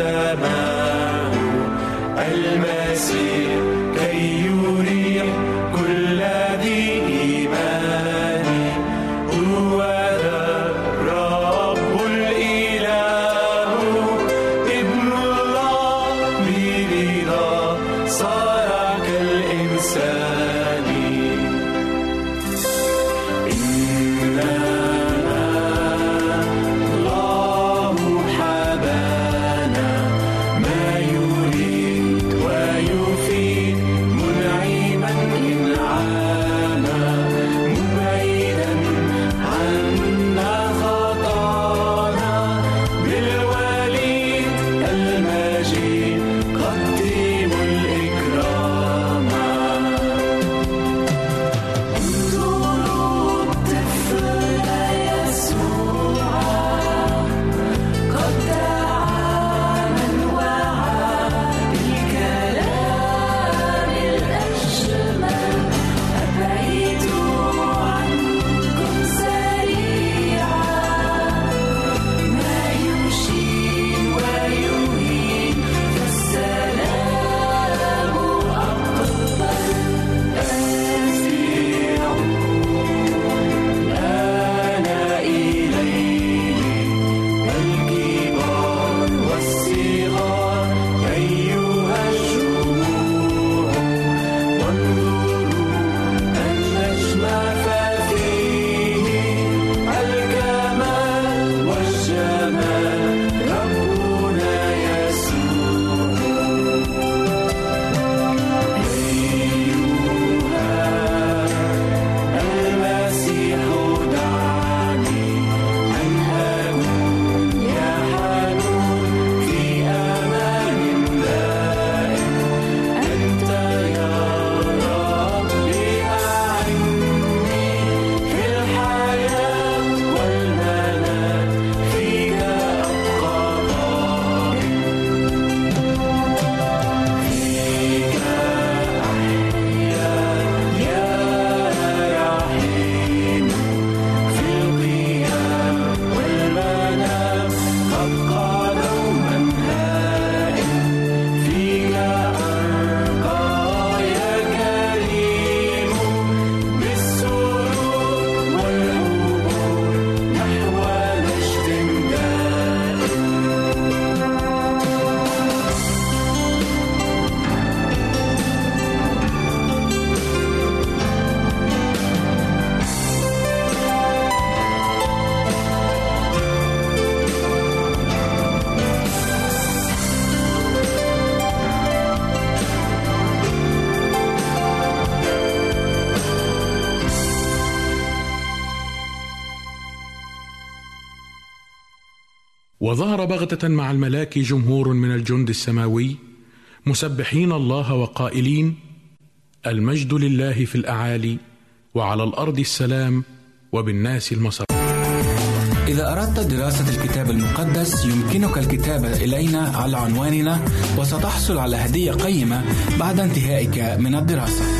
semaine. وظهر بغتة مع الملاك جمهور من الجند السماوي مسبحين الله وقائلين المجد لله في الأعالي وعلى الأرض السلام وبالناس المصر إذا أردت دراسة الكتاب المقدس يمكنك الكتابة إلينا على عنواننا وستحصل على هدية قيمة بعد انتهائك من الدراسة.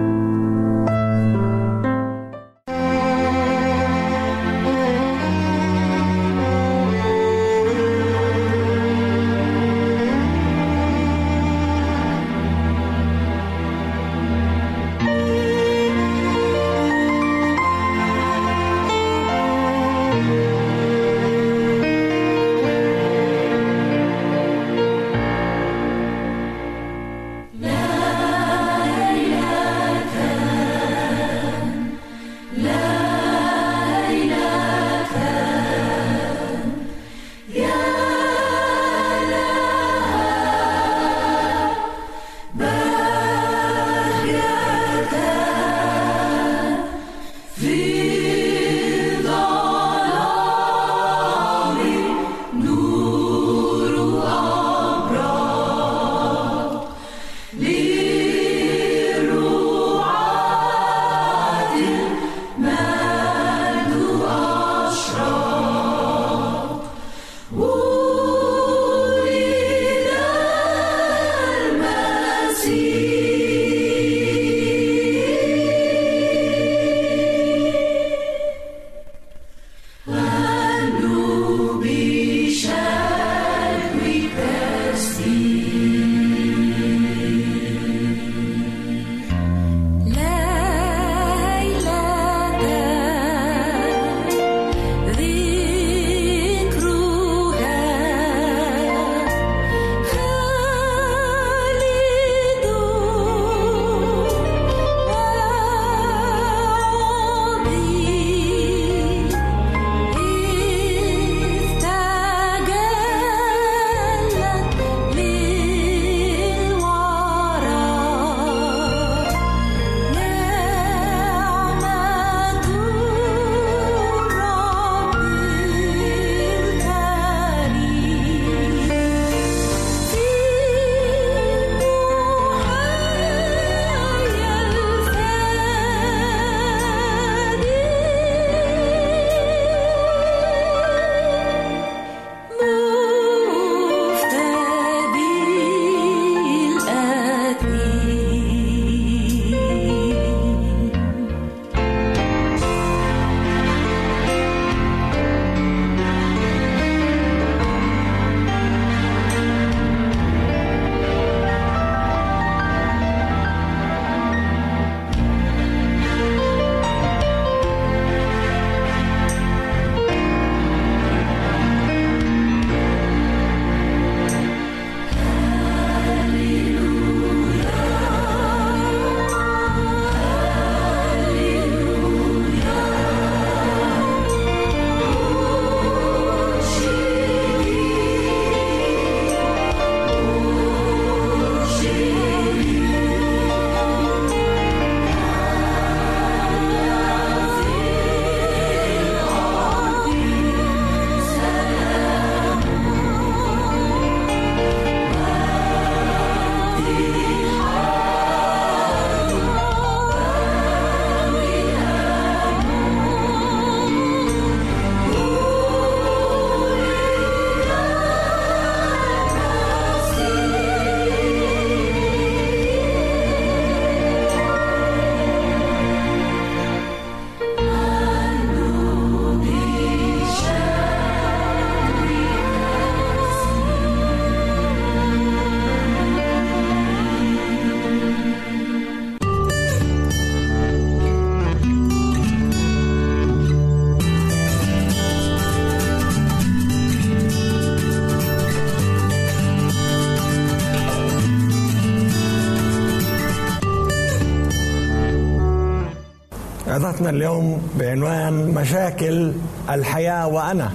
محاضرتنا اليوم بعنوان مشاكل الحياة وأنا.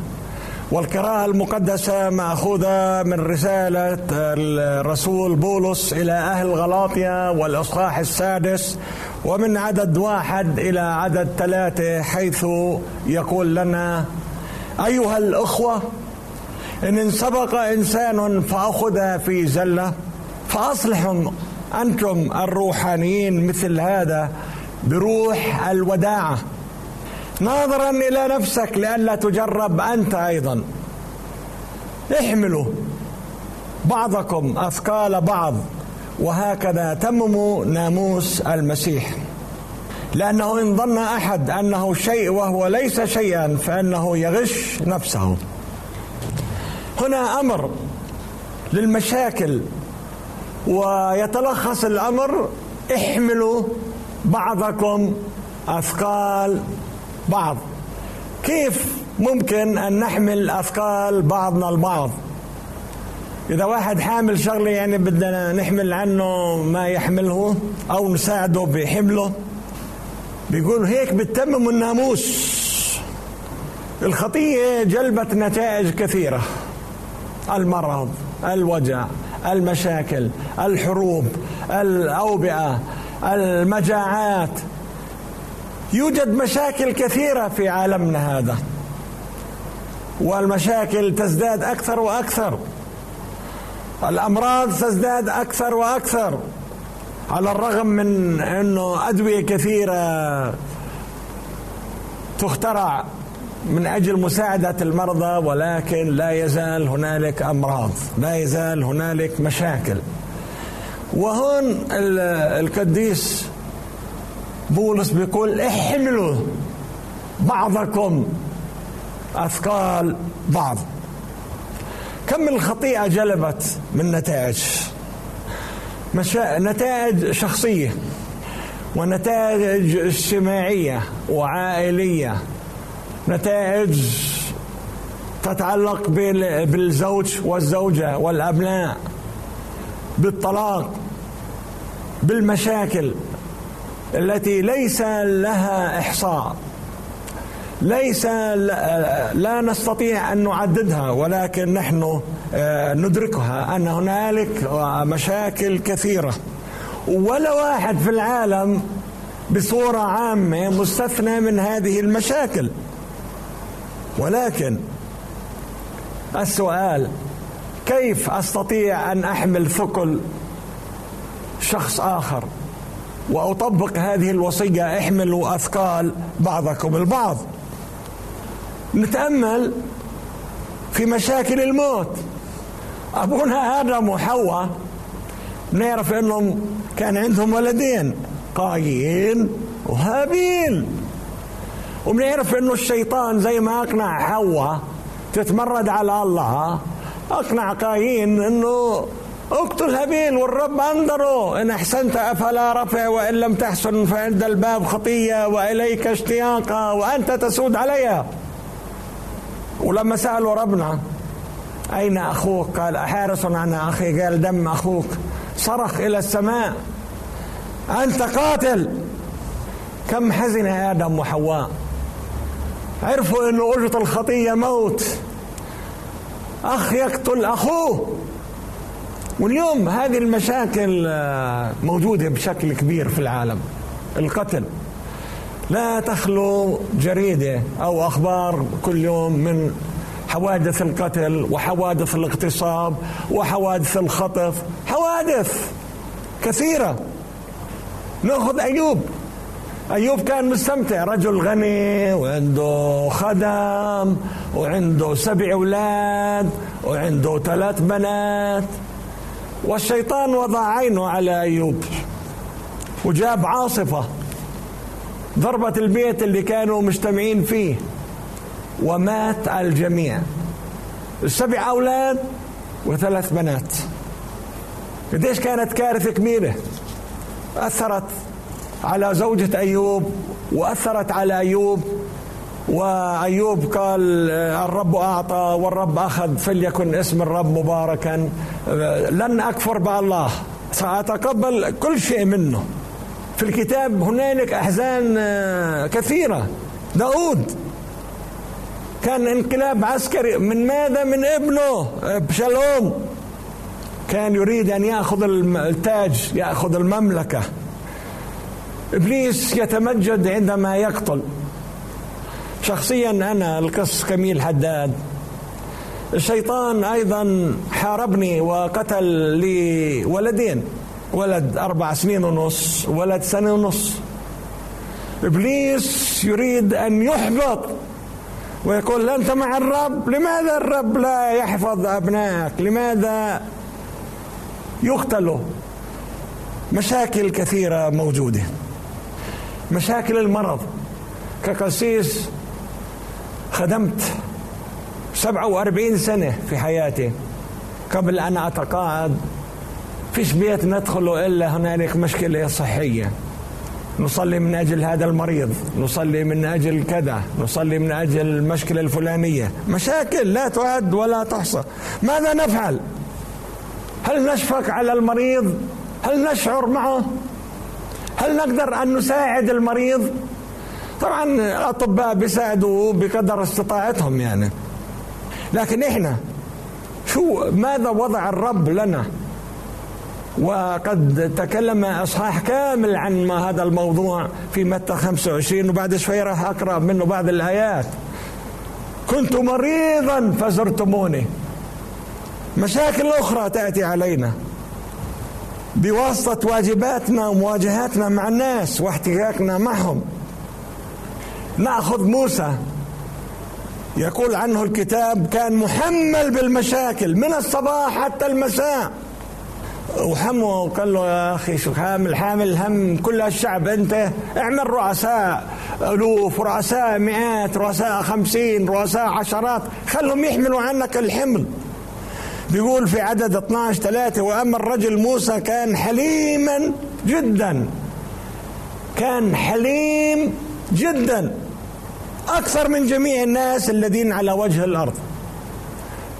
والقراءة المقدسة مأخوذة من رسالة الرسول بولس إلى أهل غلاطيا والإصحاح السادس ومن عدد واحد إلى عدد ثلاثة حيث يقول لنا أيها الأخوة إن سبق إنسان فأخذ في زلة فأصلحوا أنتم الروحانيين مثل هذا بروح الوداعة ناظرا إلى نفسك لئلا تجرب أنت أيضا. احملوا بعضكم أثقال بعض وهكذا تمموا ناموس المسيح. لأنه إن ظن أحد أنه شيء وهو ليس شيئا فإنه يغش نفسه. هنا أمر للمشاكل ويتلخص الأمر احملوا بعضكم أثقال بعض. كيف ممكن أن نحمل أثقال بعضنا البعض؟ إذا واحد حامل شغلة يعني بدنا نحمل عنه ما يحمله أو نساعده بحمله بيقول هيك بتتمم الناموس الخطية جلبت نتائج كثيرة. المرض الوجع المشاكل الحروب الأوبئة المجاعات. يوجد مشاكل كثيرة في عالمنا هذا. والمشاكل تزداد أكثر وأكثر. الأمراض تزداد أكثر وأكثر. على الرغم من أنه أدوية كثيرة تخترع من أجل مساعدة المرضى ولكن لا يزال هنالك أمراض لا يزال هنالك مشاكل. وهون القديس بولس بيقول احملوا بعضكم أثقال بعض. كم الخطيئة جلبت من نتائج؟ مشا... نتائج شخصية ونتائج اجتماعية وعائلية. نتائج تتعلق بالزوج والزوجة والأبناء. بالطلاق بالمشاكل التي ليس لها إحصاء ليس لا نستطيع أن نعددها ولكن نحن آه، ندركها أن هنالك مشاكل كثيرة. ولا واحد في العالم بصورة عامة مستثنى من هذه المشاكل. ولكن السؤال كيف أستطيع أن أحمل ثقل شخص آخر وأطبق هذه الوصية احملوا أثقال بعضكم البعض؟ نتأمل في مشاكل الموت. أبونا آدم وحواء نعرف أنهم كان عندهم ولدين قايين وهابيل. وبنعرف انه الشيطان زي ما أقنع حواء تتمرد على الله أقنع قايين إنه أقتل هابيل والرب انظره إن أحسنت أفلا رفع وإن لم تحسن فعند الباب خطية وإليك اشتياقا وأنت تسود عليها ولما سألوا ربنا أين أخوك؟ قال أحارس عن أخي. قال دم أخوك. صرخ إلى السماء. أنت قاتل. كم حزن آدم وحواء. عرفوا إنه أجرة الخطية موت. أخ يقتل أخوه. واليوم هذه المشاكل آه، موجودة بشكل كبير في العالم. القتل. لا تخلو جريدة أو أخبار كل يوم من حوادث القتل وحوادث الاغتصاب وحوادث الخطف. حوادث كثيرة. نأخذ أيوب. أيوب كان مستمتع. رجل غني وعنده خدم وعنده سبع أولاد وعنده ثلاث بنات. والشيطان وضع عينه على أيوب وجاب عاصفة ضربت البيت اللي كانوا مجتمعين فيه. ومات الجميع. السبع أولاد وثلاث بنات. قديش كانت كارثة كبيرة. أثرت على زوجة أيوب وأثرت على أيوب وأيوب قال الرب أعطى والرب أخذ فليكن اسم الرب مباركا. لن أكفر بالله سأتقبل كل شيء منه. في الكتاب هنالك أحزان آه، كثيرة. داود كان انقلاب عسكري من ماذا؟ من ابنه بشلوم كان يريد أن يأخذ التاج يأخذ المملكة. إبليس يتمجد عندما يقتل. شخصيا أنا القس كميل حداد. الشيطان أيضا حاربني وقتل لي ولدين. ولد أربع سنين ونص ولد سنة ونص. إبليس يريد أن يحبط ويقول أنت مع الرب؟ لماذا الرب لا يحفظ أبنائك؟ لماذا يقتلوا؟ مشاكل كثيرة موجودة. مشاكل المرض. كقسيس خدمت 47 سنة في حياتي. قبل أن أتقاعد فيش بيت ندخله إلا هنالك مشكلة صحية. نصلي من أجل هذا المريض نصلي من أجل كذا نصلي من أجل المشكلة الفلانية. مشاكل لا تعد ولا تحصى. ماذا نفعل؟ هل نشفق على المريض؟ هل نشعر معه؟ هل نقدر أن نساعد المريض؟ طبعا الأطباء بيساعدوا بقدر استطاعتهم يعني. لكن إحنا شو ماذا وضع الرب لنا؟ وقد تكلم إصحاح كامل عن ما هذا الموضوع في متى 25 وبعد شوي راح أقرأ منه بعض الآيات. كنت مريضا فزرتموني. مشاكل أخرى تأتي علينا. بواسطة واجباتنا ومواجهاتنا مع الناس واحتكاكنا معهم. نأخذ موسى يقول عنه الكتاب كان محمل بالمشاكل من الصباح حتى المساء. وحمه وقال له يا أخي شو حامل؟ حامل هم كل الشعب أنت. اعمل رؤساء ألوف رؤساء مئات رؤساء خمسين رؤساء عشرات. خلهم يحملوا عنك الحمل. بيقول في عدد 12 ثلاثة وأما الرجل موسى كان حليما جدا. كان حليم جدا. أكثر من جميع الناس الذين على وجه الأرض.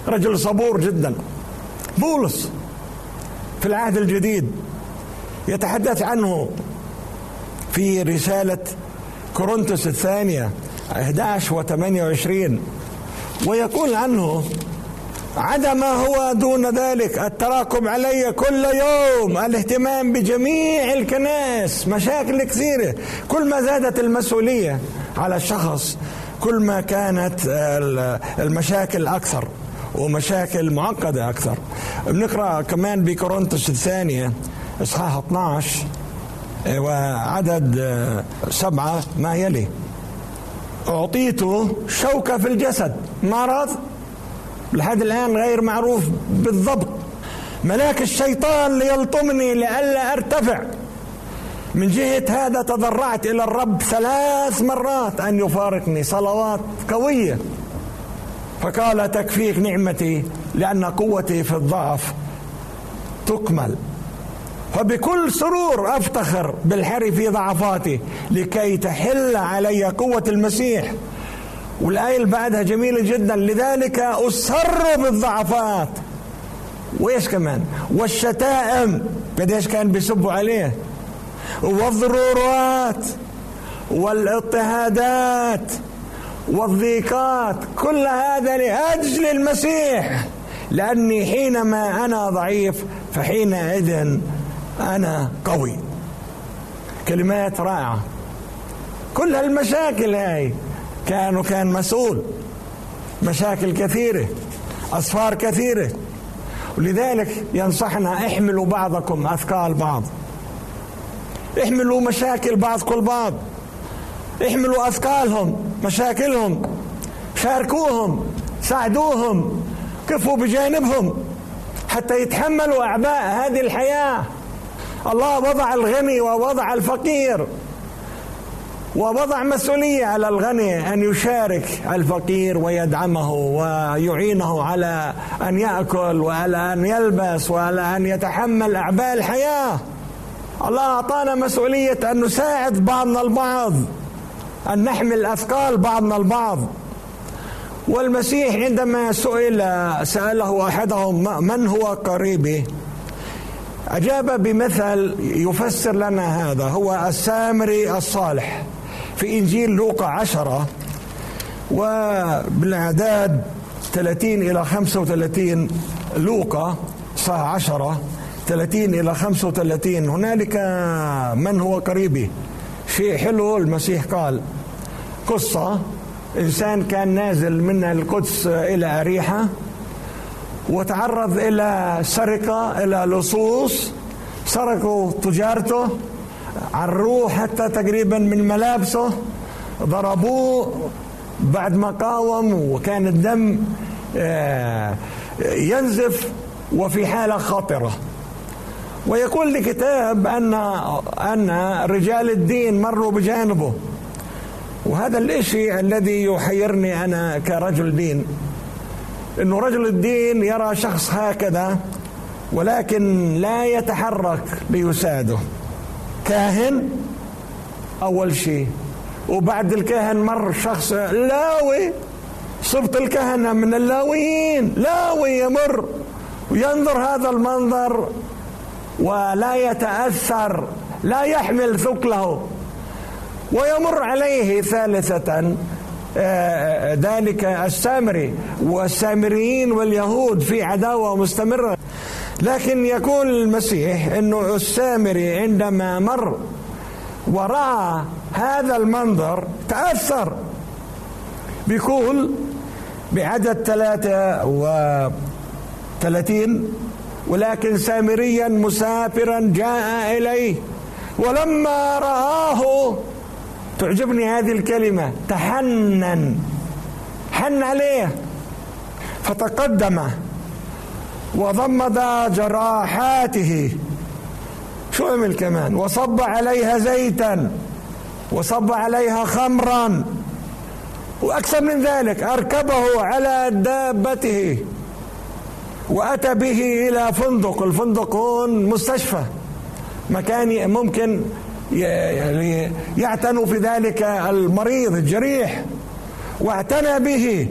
رجل صبور جدا. بولس في العهد الجديد يتحدث عنه في رسالة كورنثوس الثانية 11 و 28 ويقول عنه عدا ما هو دون ذلك. التراكم علي كل يوم. الاهتمام بجميع الكنائس مشاكل كثيرة. كل ما زادت المسؤولية على الشخص كل ما كانت المشاكل أكثر ومشاكل معقدة أكثر. بنقرأ كمان بكورنثوس الثانية إصحاح 12 وعدد سبعة ما يلي. أعطيت شوكة في الجسد. مرض؟ لحد الآن غير معروف بالضبط. ملاك الشيطان ليلطمني لئلا أرتفع. من جهة هذا تضرعت إلى الرب ثلاث مرات أن يفارقني صلوات قوية. فقال تكفيك نعمتي لأن قوتي في الضعف تكمل. فبكل سرور أفتخر بالحري في ضعفاتي لكي تحل علي قوة المسيح. والآية اللي بعدها جميلة جدا لذلك اسر بالضعفات. وإيش كمان؟ والشتائم. قديش كان بيسبوا عليه؟ والضرورات والاضطهادات والضيقات. كل هذا لأجل المسيح. لأني حينما أنا ضعيف فحينئذ أنا قوي. كلمات رائعة. كل هالمشاكل هاي. كانوا كان مسؤول. مشاكل كثيرة اصفار كثيرة. ولذلك ينصحنا احملوا بعضكم أثقال بعض. احملوا مشاكل بعضكم البعض احملوا أثقالهم مشاكلهم. شاركوهم ساعدوهم كفوا بجانبهم حتى يتحملوا أعباء هذه الحياة. الله وضع الغني ووضع الفقير. ووضع مسؤولية على الغني أن يشارك الفقير ويدعمه ويعينه على أن يأكل وعلى أن يلبس وعلى أن يتحمل أعباء الحياة. الله أعطانا مسؤولية أن نساعد بعضنا البعض أن نحمل أثقال بعضنا البعض. والمسيح عندما سئل سأله أحدهم من هو قريبي؟ أجاب بمثل يفسر لنا هذا هو السامري الصالح. في إنجيل لوقا عشرة وبالأعداد 30 إلى 35 لوقا صح عشرة 30 إلى 35 هنالك من هو قريبي؟ شيء حلو المسيح قال قصة إنسان كان نازل من القدس إلى أريحة وتعرض إلى سرقة إلى لصوص سرقوا تجارته عروه حتى تقريبا من ملابسه ضربوه بعد ما قاوم وكان الدم آه، ينزف وفي حالة خطرة. ويقول الكتاب أن أن رجال الدين مروا بجانبه. وهذا الإشي الذي يحيرني أنا كرجل دين أنه رجل الدين يرى شخص هكذا ولكن لا يتحرك ليساعده. كاهن؟ أول شيء. وبعد الكاهن مر شخص لاوي. صبت الكهنة من اللاويين. لاوي يمر. وينظر هذا المنظر ولا يتأثر لا يحمل ثقله. ويمر عليه ثالثة. آه، ذلك السامري. والسامريين واليهود في عداوة مستمرة. لكن يقول المسيح إنه السامري عندما مر ورأى هذا المنظر تأثر. بيقول بعدد ثلاثة وثلاثين ولكن سامريا مسافرا جاء إليه ولما رآه تعجبني هذه الكلمة تحنن حن عليه فتقدم. وضمد جراحاته. شو عمل كمان؟ وصب عليها زيتا. وصب عليها خمرا. وأكثر من ذلك أركبه على دابته. وأتى به إلى فندق. الفندق هون مستشفى. مكان ممكن يعني يعتنوا في ذلك المريض الجريح. واعتنى به.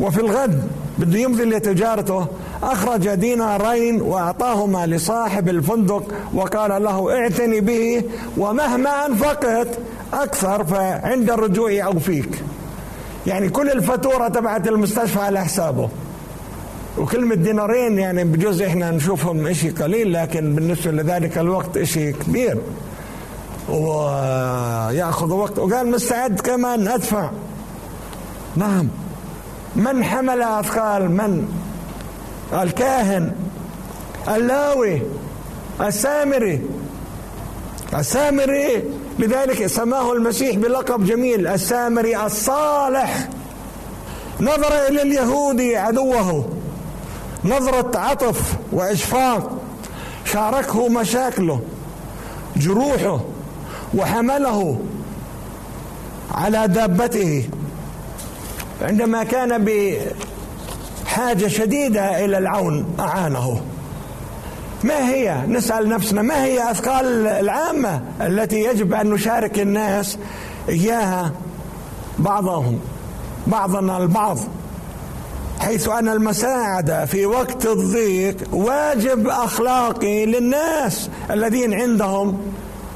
وفي الغد بده يمضي لتجارته. أخرج دينارين وأعطاهما لصاحب الفندق وقال له اعتني به ومهما أنفقت أكثر فعند الرجوع أوفيك يعني كل الفاتورة تبعت المستشفى على حسابه. وكلمة دينارين يعني بجوز إحنا نشوفهم إشي قليل لكن بالنسبة لذلك الوقت إشي كبير. ويأخذ وقت وقال مستعد كمان أدفع. نعم. من حمل أثقال؟ من؟ الكاهن اللاوي السامري. السامري لذلك سماه المسيح بلقب جميل السامري الصالح. نظر إلى اليهودي عدوه. نظرة عطف وإشفاق. شاركه مشاكله جروحه وحمله على دابته. عندما كان بحاجة شديدة إلى العون أعانه. ما هي؟ نسأل نفسنا ما هي أثقال العامة التي يجب أن نشارك الناس إياها بعضهم بعضنا البعض؟ حيث أن المساعدة في وقت الضيق واجب أخلاقي للناس الذين عندهم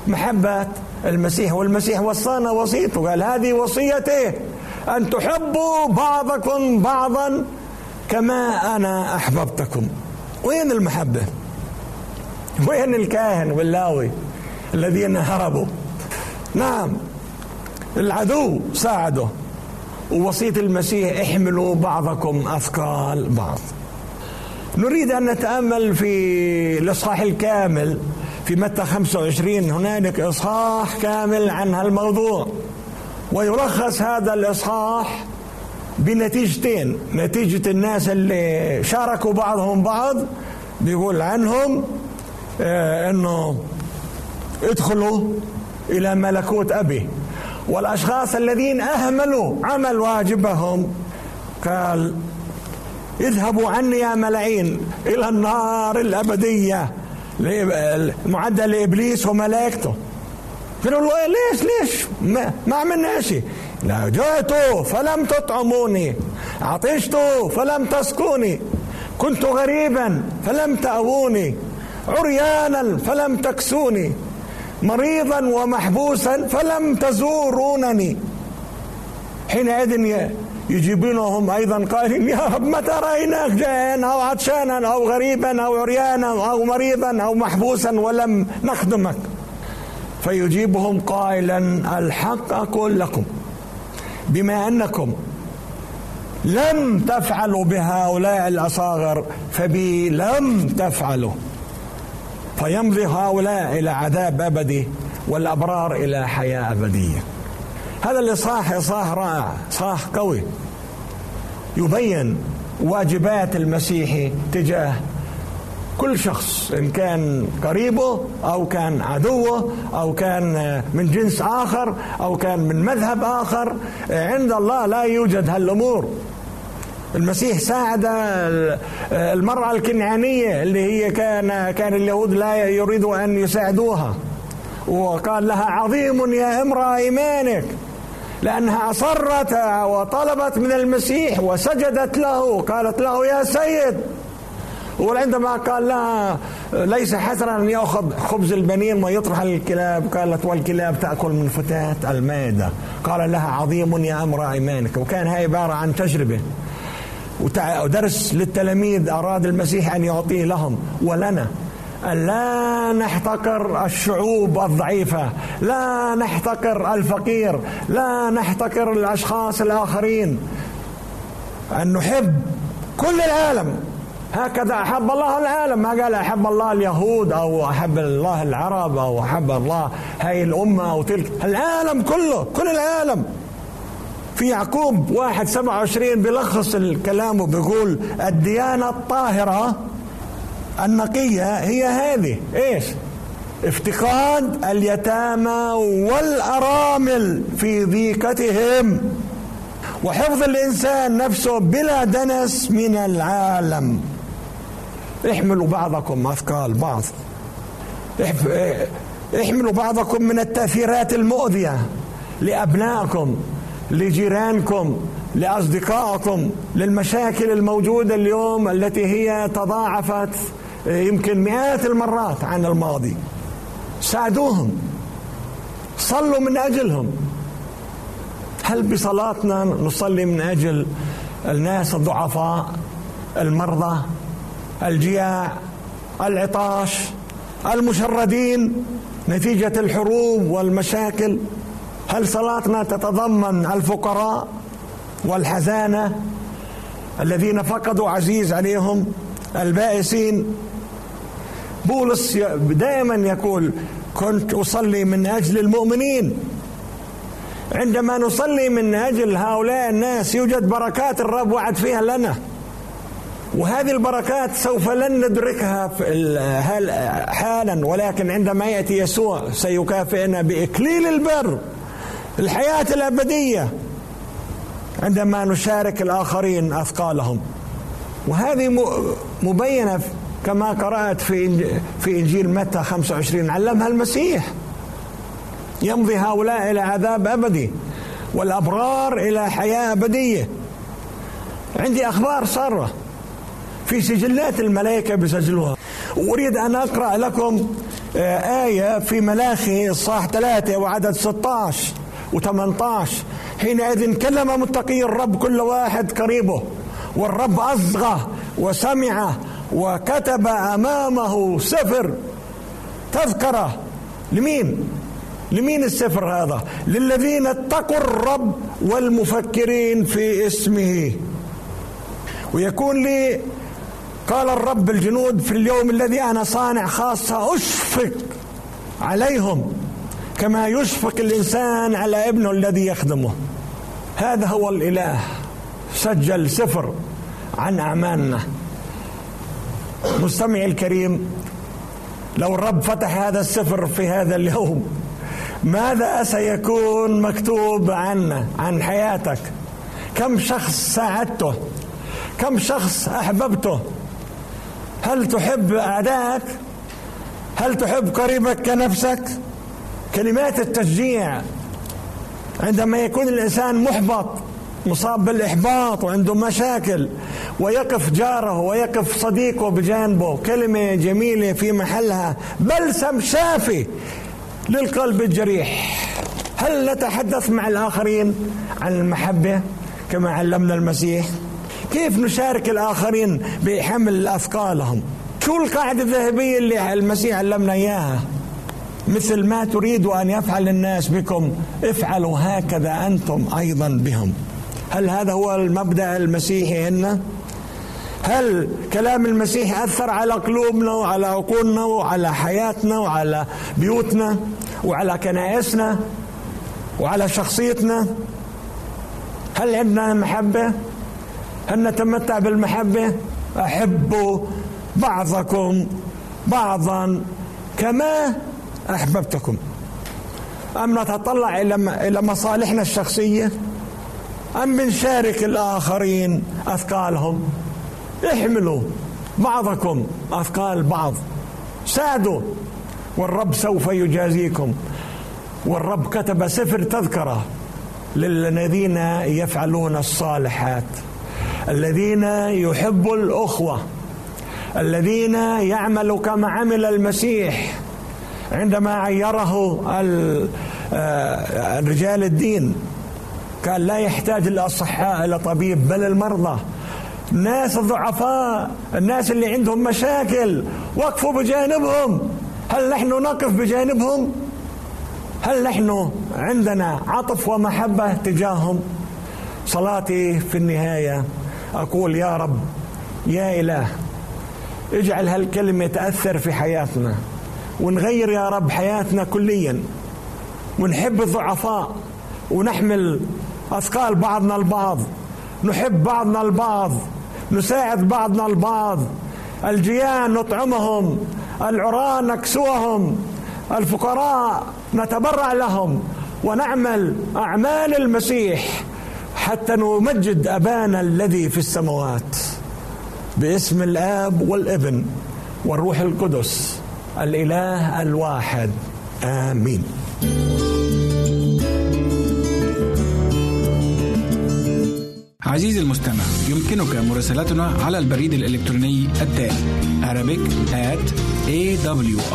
محبة المسيح والمسيح وصانا وصيته قال هذه وصيته أن تحبوا بعضكم بعضا كما أنا أحببتكم. وين المحبة؟ وين الكاهن واللاوي الذين هربوا؟ نعم العدو ساعده ووصية المسيح احملوا بعضكم أثقال بعض. نريد أن نتأمل في الإصحاح الكامل في متى 25 هنالك إصحاح كامل عن هالموضوع. ويلخص هذا الإصحاح بنتيجتين. نتيجة الناس اللي شاركوا بعضهم بعض بيقول عنهم آه إنه ادخلوا إلى ملكوت أبي. والأشخاص الذين أهملوا عمل واجبهم قال اذهبوا عني يا ملاعين إلى النار الأبدية المعدة لإبليس وملائكته. قالوا ليش ليش؟ ما, ما عملنا شيء. لا جئت فلم تطعموني. عطشت فلم تسقوني. كنت غريبا فلم تأووني. عريانا فلم تكسوني. مريضا ومحبوسا فلم تزورونني. حينئذ يجيبونهم أيضا قائلين يا رب متى رأيناك؟ جائعا أو عطشانا أو غريبا أو عريانا أو مريضا أو محبوسا ولم نخدمك. فيجيبهم قائلا الحق أقول لكم. بما أنكم لم تفعلوا بهؤلاء الأصاغر فبي لم تفعلوا. فيمضي هؤلاء إلى عذاب أبدي والأبرار إلى حياة أبدية. هذا الاصحاح اصحاح رائع اصحاح قوي. يبين واجبات المسيحي تجاه كل شخص إن كان قريبه أو كان عدوه أو كان من جنس آخر أو كان من مذهب آخر عند الله لا يوجد هالأمور. المسيح ساعد المرأة الكنعانية اللي هي كان كان اليهود لا يريدوا أن يساعدوها. وقال لها عظيم يا امرأة إيمانك. لأنها أصرت وطلبت من المسيح وسجدت له. قالت له يا سيد. وعندما قال لها ليس حسنا أن يأخذ خبز البنين ويطرح الكلاب قالت والكلاب تأكل من فتاة المائدة قال لها عظيم يا امرأة إيمانك. وكان هاي عبارة عن تجربة. ودرس للتلاميذ أراد المسيح أن يعطيه لهم. ولنا. لا نحتقر الشعوب الضعيفة. لا نحتقر الفقير. لا نحتقر الأشخاص الآخرين. أن نحب كل العالم. هكذا أحب الله العالم. ما قال أحب الله اليهود أو أحب الله العرب أو أحب الله هاي الأمة أو تلك. العالم كله كل العالم. في يعقوب واحد سبعة وعشرين بيلخص الكلام وبيقول الديانة الطاهرة النقية هي هذه. إيش؟ افتقاد اليتامى والأرامل في ضيقتهم وحفظ الإنسان نفسه بلا دنس من العالم. احملوا بعضكم أثقال بعض. احملوا بعضكم من التأثيرات المؤذية لأبنائكم لجيرانكم لأصدقائكم للمشاكل الموجودة اليوم التي هي تضاعفت يمكن مئات المرات عن الماضي. ساعدوهم. صلوا من أجلهم. هل بصلاتنا نصلي من أجل الناس الضعفاء المرضى؟ الجياع العطاش المشردين نتيجة الحروب والمشاكل. هل صلاتنا تتضمن الفقراء والحزانة الذين فقدوا عزيز عليهم البائسين؟ بولس دائما يقول كنت أصلي من أجل المؤمنين. عندما نصلي من أجل هؤلاء الناس يوجد بركات الرب وعد فيها لنا. وهذه البركات سوف لن ندركها حالا ولكن عندما يأتي يسوع سيكافئنا باكليل البر الحياة الأبدية عندما نشارك الآخرين أثقالهم. وهذه مبينة كما قرأت في في إنجيل متى 25 علمها المسيح. يمضي هؤلاء إلى عذاب أبدي والأبرار إلى حياة أبدية. عندي أخبار سارة. في سجلات الملائكة بسجلوها. أريد أن أقرأ لكم آه، آية في ملاخي الصاح ثلاثة وعدد 16 و18 حينئذ كلم متقي الرب كل واحد قريبه والرب أصغى وسمع وكتب أمامه سفر. تذكرة لمين؟ لمين السفر هذا؟ للذين اتقوا الرب والمفكرين في اسمه. ويكون لي قال الرب الجنود في اليوم الذي أنا صانع خاصة أشفق عليهم كما يشفق الإنسان على ابنه الذي يخدمه. هذا هو الإله. سجل سفر عن أعمالنا. مستمعي الكريم لو الرب فتح هذا السفر في هذا اليوم ماذا سيكون مكتوب عنا عن حياتك؟ كم شخص ساعدته؟ كم شخص أحببته؟ هل تحب اعدائك هل تحب قريبك كنفسك؟ كلمات التشجيع. عندما يكون الإنسان محبط مصاب بالإحباط وعنده مشاكل ويقف جاره ويقف صديقه بجانبه كلمة جميلة في محلها بلسم شافي للقلب الجريح. هل نتحدث مع الآخرين عن المحبة كما علمنا المسيح؟ كيف نشارك الآخرين بحمل أثقالهم؟ شو القاعدة الذهبية اللي المسيح علمنا إياها؟ مثل ما تريد أن يفعل الناس بكم افعلوا هكذا أنتم أيضا بهم. هل هذا هو المبدأ المسيحي هنا؟ هل كلام المسيح أثر على قلوبنا وعلى عقولنا وعلى حياتنا وعلى بيوتنا وعلى كنائسنا وعلى شخصيتنا؟ هل عندنا محبة؟ هل نتمتع بالمحبة. أحبوا بعضكم بعضا كما أحببتكم. أم نتطلع إلى مصالحنا الشخصية؟ أم بنشارك الآخرين أثقالهم؟ احملوا بعضكم أثقال بعض. ساعدوا. والرب سوف يجازيكم. والرب كتب سفر تذكرة. للذين يفعلون الصالحات. الذين يحبوا الأخوة الذين يعملوا كما عمل المسيح عندما عيره آه، رجال الدين. كان لا يحتاج الأصحاء إلى طبيب بل المرضى. الناس الضعفاء الناس اللي عندهم مشاكل وقفوا بجانبهم. هل نحن نقف بجانبهم؟ هل نحن عندنا عطف ومحبة تجاههم؟ صلاتي في النهاية. أقول يا رب يا إله اجعل هالكلمة تأثر في حياتنا ونغير يا رب حياتنا كليا ونحب الضعفاء ونحمل أثقال بعضنا البعض نحب بعضنا البعض نساعد بعضنا البعض الجيان نطعمهم العراة نكسوهم الفقراء نتبرع لهم ونعمل أعمال المسيح. حتى نمجد أبانا الذي في السماوات باسم الآب والابن والروح القدس الإله الواحد. آمين. عزيزي المستمع يمكنك مراسلتنا على البريد الإلكتروني التالي Arabic at awr.org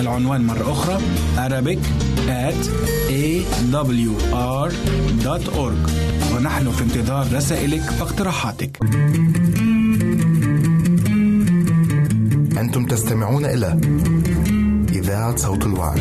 العنوان مرة أخرى Arabic at awr.org ونحن في انتظار رسائلك واقتراحاتك. أنتم تستمعون إلى إذاعة صوت الوعي.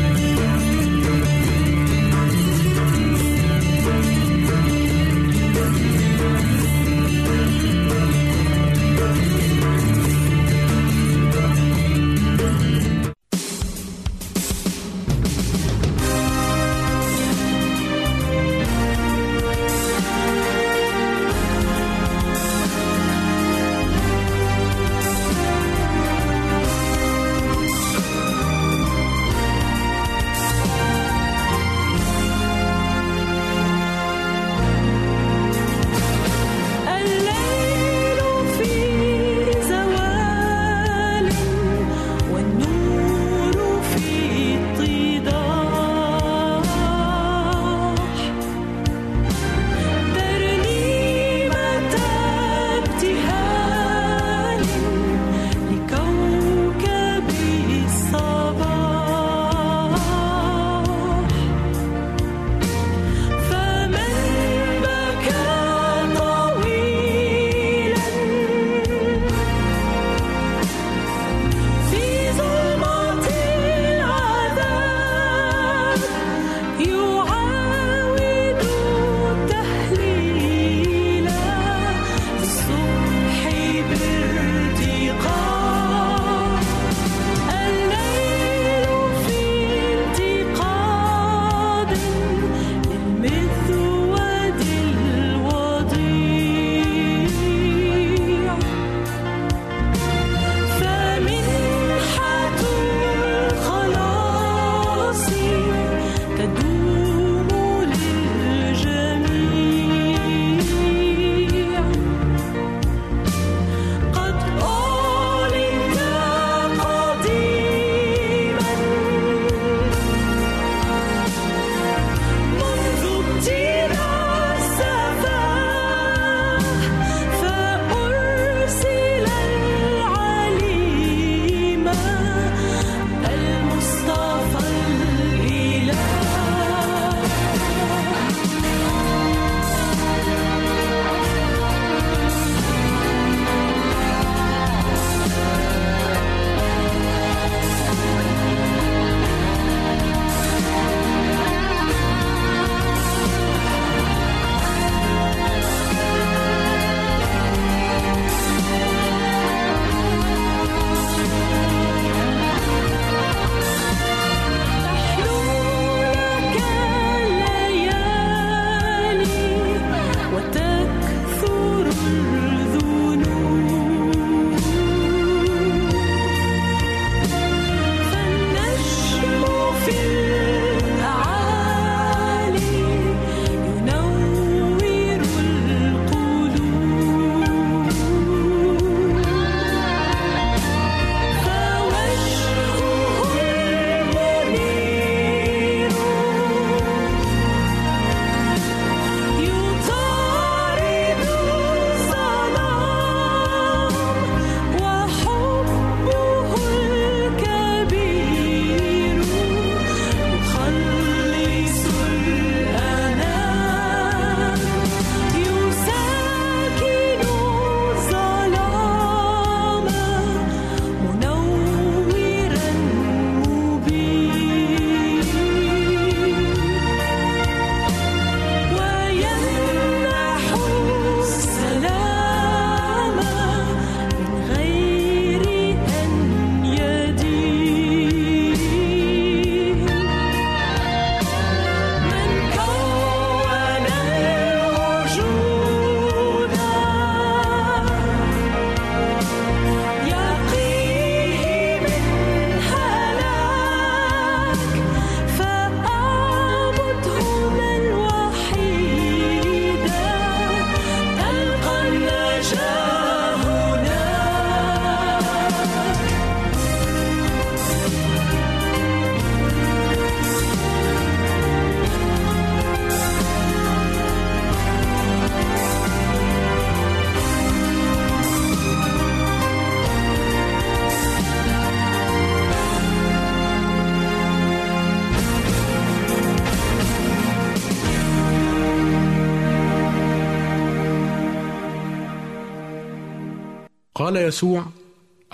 قال يسوع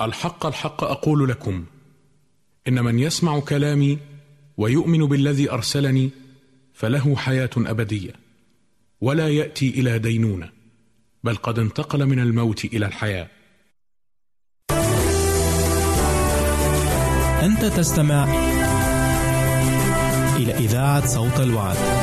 الحق الحق أقول لكم إن من يسمع كلامي ويؤمن بالذي أرسلني فله حياة أبدية ولا يأتي إلى دينونة بل قد انتقل من الموت إلى الحياة أنت تستمع إلى إذاعة صوت الوعد.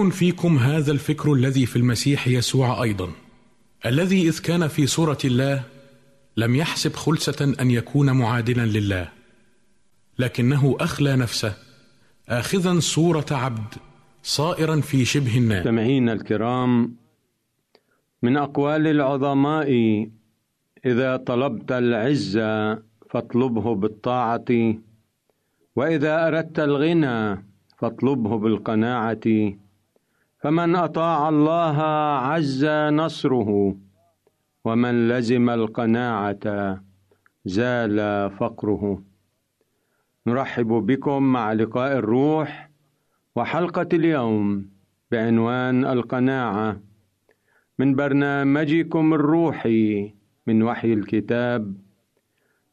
فليكن فيكم هذا الفكر الذي في المسيح يسوع أيضا الذي إذ كان في صورة الله لم يحسب خلسة أن يكون معادلا لله لكنه أخلى نفسه اخذا صورة عبد صائرا في شبه الناس. مستمعينا الكرام من أقوال العظماء إذا طلبت العزة فاطلبه بالطاعة وإذا أردت الغنى فاطلبه بالقناعة. فمن أطاع الله عز نصره ومن لزم القناعة زال فقره. نرحب بكم مع لقاء الروح وحلقة اليوم بعنوان القناعة. من برنامجكم الروحي من وحي الكتاب.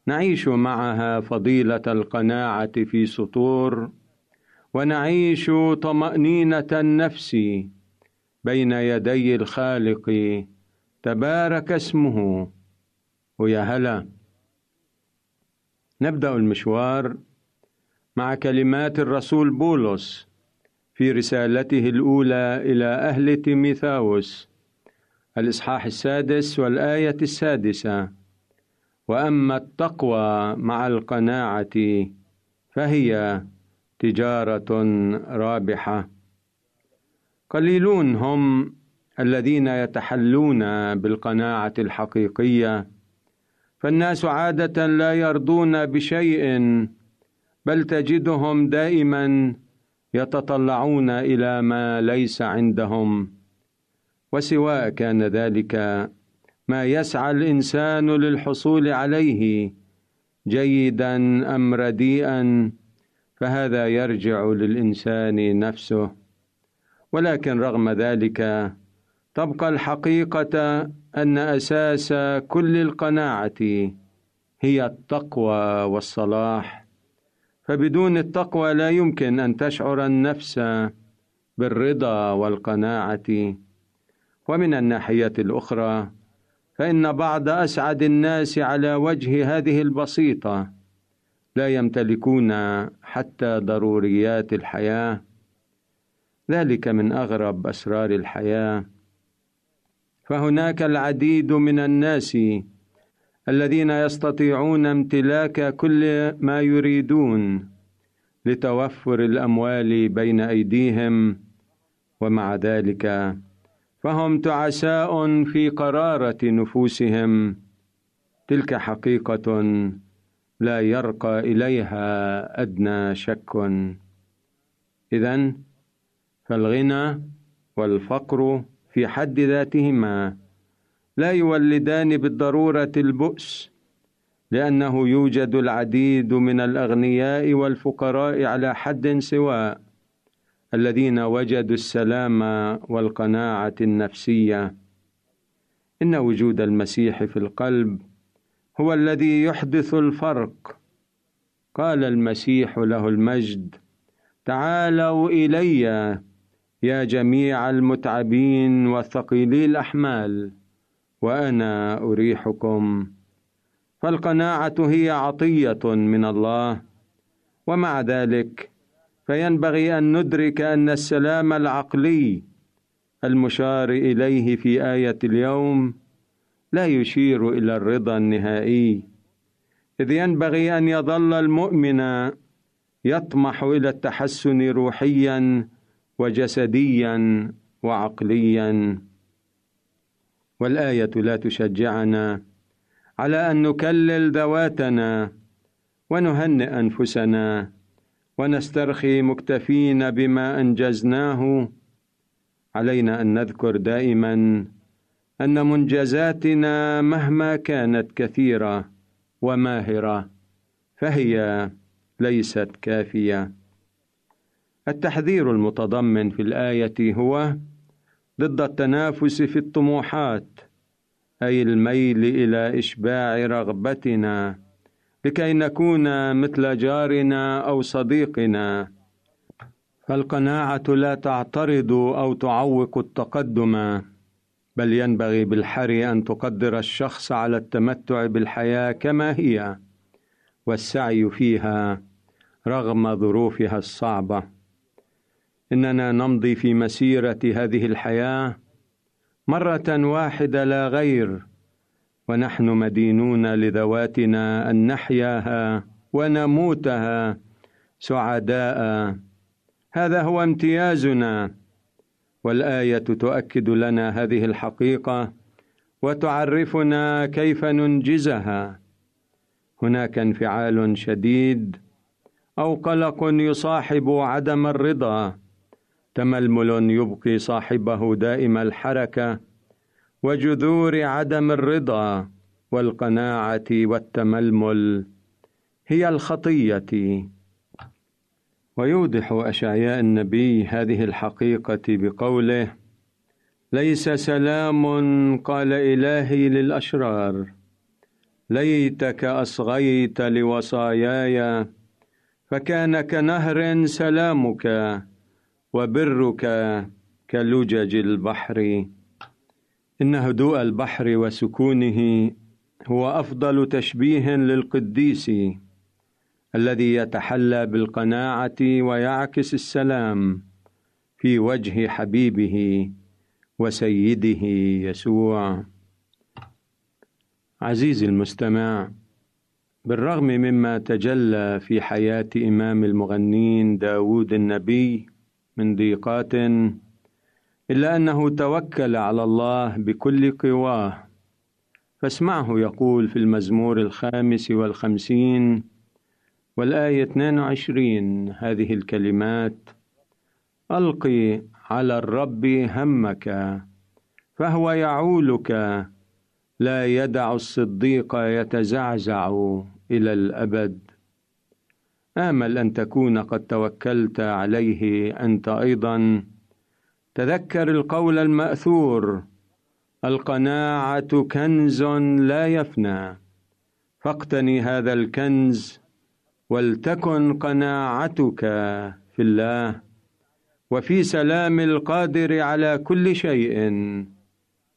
نعيش معها فضيلة القناعة في سطور ونعيش طمأنينة النفس بين يدي الخالق. تبارك اسمه. ويا هلا. نبدأ المشوار مع كلمات الرسول بولس في رسالته الأولى إلى أهل تيميثاوس. الإصحاح السادس والآية السادسة. وأما التقوى مع القناعة فهي تجارة رابحة. قليلون هم الذين يتحلون بالقناعة الحقيقية. فالناس عادة لا يرضون بشيء بل تجدهم دائما يتطلعون إلى ما ليس عندهم. وسواء كان ذلك ما يسعى الإنسان للحصول عليه جيدا أم رديئا فهذا يرجع للإنسان نفسه. ولكن رغم ذلك تبقى الحقيقة أن أساس كل القناعة هي التقوى والصلاح. فبدون التقوى لا يمكن أن تشعر النفس بالرضا والقناعة. ومن الناحية الأخرى فإن بعض أسعد الناس على وجه هذه البسيطة لا يمتلكون حتى ضروريات الحياة. ذلك من أغرب أسرار الحياة. فهناك العديد من الناس الذين يستطيعون امتلاك كل ما يريدون لتوفر الأموال بين أيديهم ومع ذلك. فهم تعساء في قرارة نفوسهم. تلك حقيقة لا يرقى إليها أدنى شك. اذا فالغنى والفقر في حد ذاتهما لا يولدان بالضرورة البؤس لأنه يوجد العديد من الأغنياء والفقراء على حد سواء الذين وجدوا السلام والقناعة النفسية. إن وجود المسيح في القلب هو الذي يحدث الفرق. قال المسيح له المجد تعالوا إلي يا جميع المتعبين والثقيلي الأحمال وأنا أريحكم. فالقناعة هي عطية من الله ومع ذلك فينبغي أن ندرك أن السلام العقلي المشار إليه في آية اليوم لا يشير إلى الرضا النهائي. إذ ينبغي أن يظل المؤمن يطمح إلى التحسن روحيا وجسديا وعقليا. والآية لا تشجعنا على أن نكلل ذواتنا ونهنئ أنفسنا ونسترخي مكتفين بما أنجزناه. علينا أن نذكر دائما أن منجزاتنا مهما كانت كثيرة وماهرة فهي ليست كافية. التحذير المتضمن في الآية هو ضد التنافس في الطموحات أي الميل إلى إشباع رغبتنا لكي نكون مثل جارنا أو صديقنا. فالقناعة لا تعترض أو تعوق التقدم. بل ينبغي بالحري أن تقدر الشخص على التمتع بالحياة كما هي والسعي فيها رغم ظروفها الصعبة. إننا نمضي في مسيرة هذه الحياة مرة واحدة لا غير ونحن مدينون لذواتنا أن نحياها ونموتها سعداء. هذا هو امتيازنا. والآية تؤكد لنا هذه الحقيقة وتعرفنا كيف ننجزها. هناك انفعال شديد أو قلق يصاحب عدم الرضا. تململ يبقي صاحبه دائم الحركة وجذور عدم الرضا والقناعة والتململ هي الخطية. ويوضح أشعياء النبي هذه الحقيقة بقوله ليس سلام قال إلهي للأشرار. ليتك أصغيت لوصاياي فكان كنهر سلامك وبرك كلجج البحر. إن هدوء البحر وسكونه هو أفضل تشبيه للقديس. الذي يتحلى بالقناعة ويعكس السلام في وجه حبيبه وسيده يسوع. عزيزي المستمع بالرغم مما تجلى في حياة إمام المغنين داود النبي من ضيقات إلا أنه توكل على الله بكل قواه. فاسمعه يقول في المزمور الخامس والخمسين والآية 22 هذه الكلمات ألقي على الرب همك فهو يعولك لا يدع الصديق يتزعزع إلى الأبد. آمل أن تكون قد توكلت عليه أنت أيضا. تذكر القول المأثور القناعة كنز لا يفنى. فاقتني هذا الكنز ولتكن قناعتك في الله وفي سلام القادر على كل شيء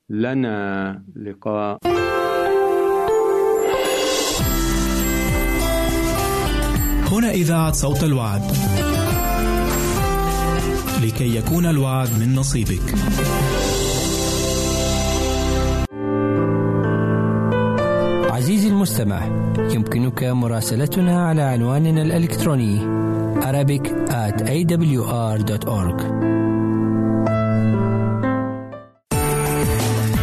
لنا لقاء. هنا إذاعة صوت الوعد. لكي يكون الوعد من نصيبك. المستمع يمكنك مراسلتنا على عنواننا الإلكتروني Arabic at awr.org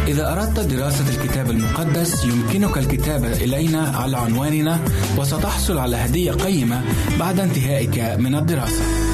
إذا أردت دراسة الكتاب المقدس يمكنك الكتابة إلينا على عنواننا وستحصل على هدية قيمة بعد انتهائك من الدراسة.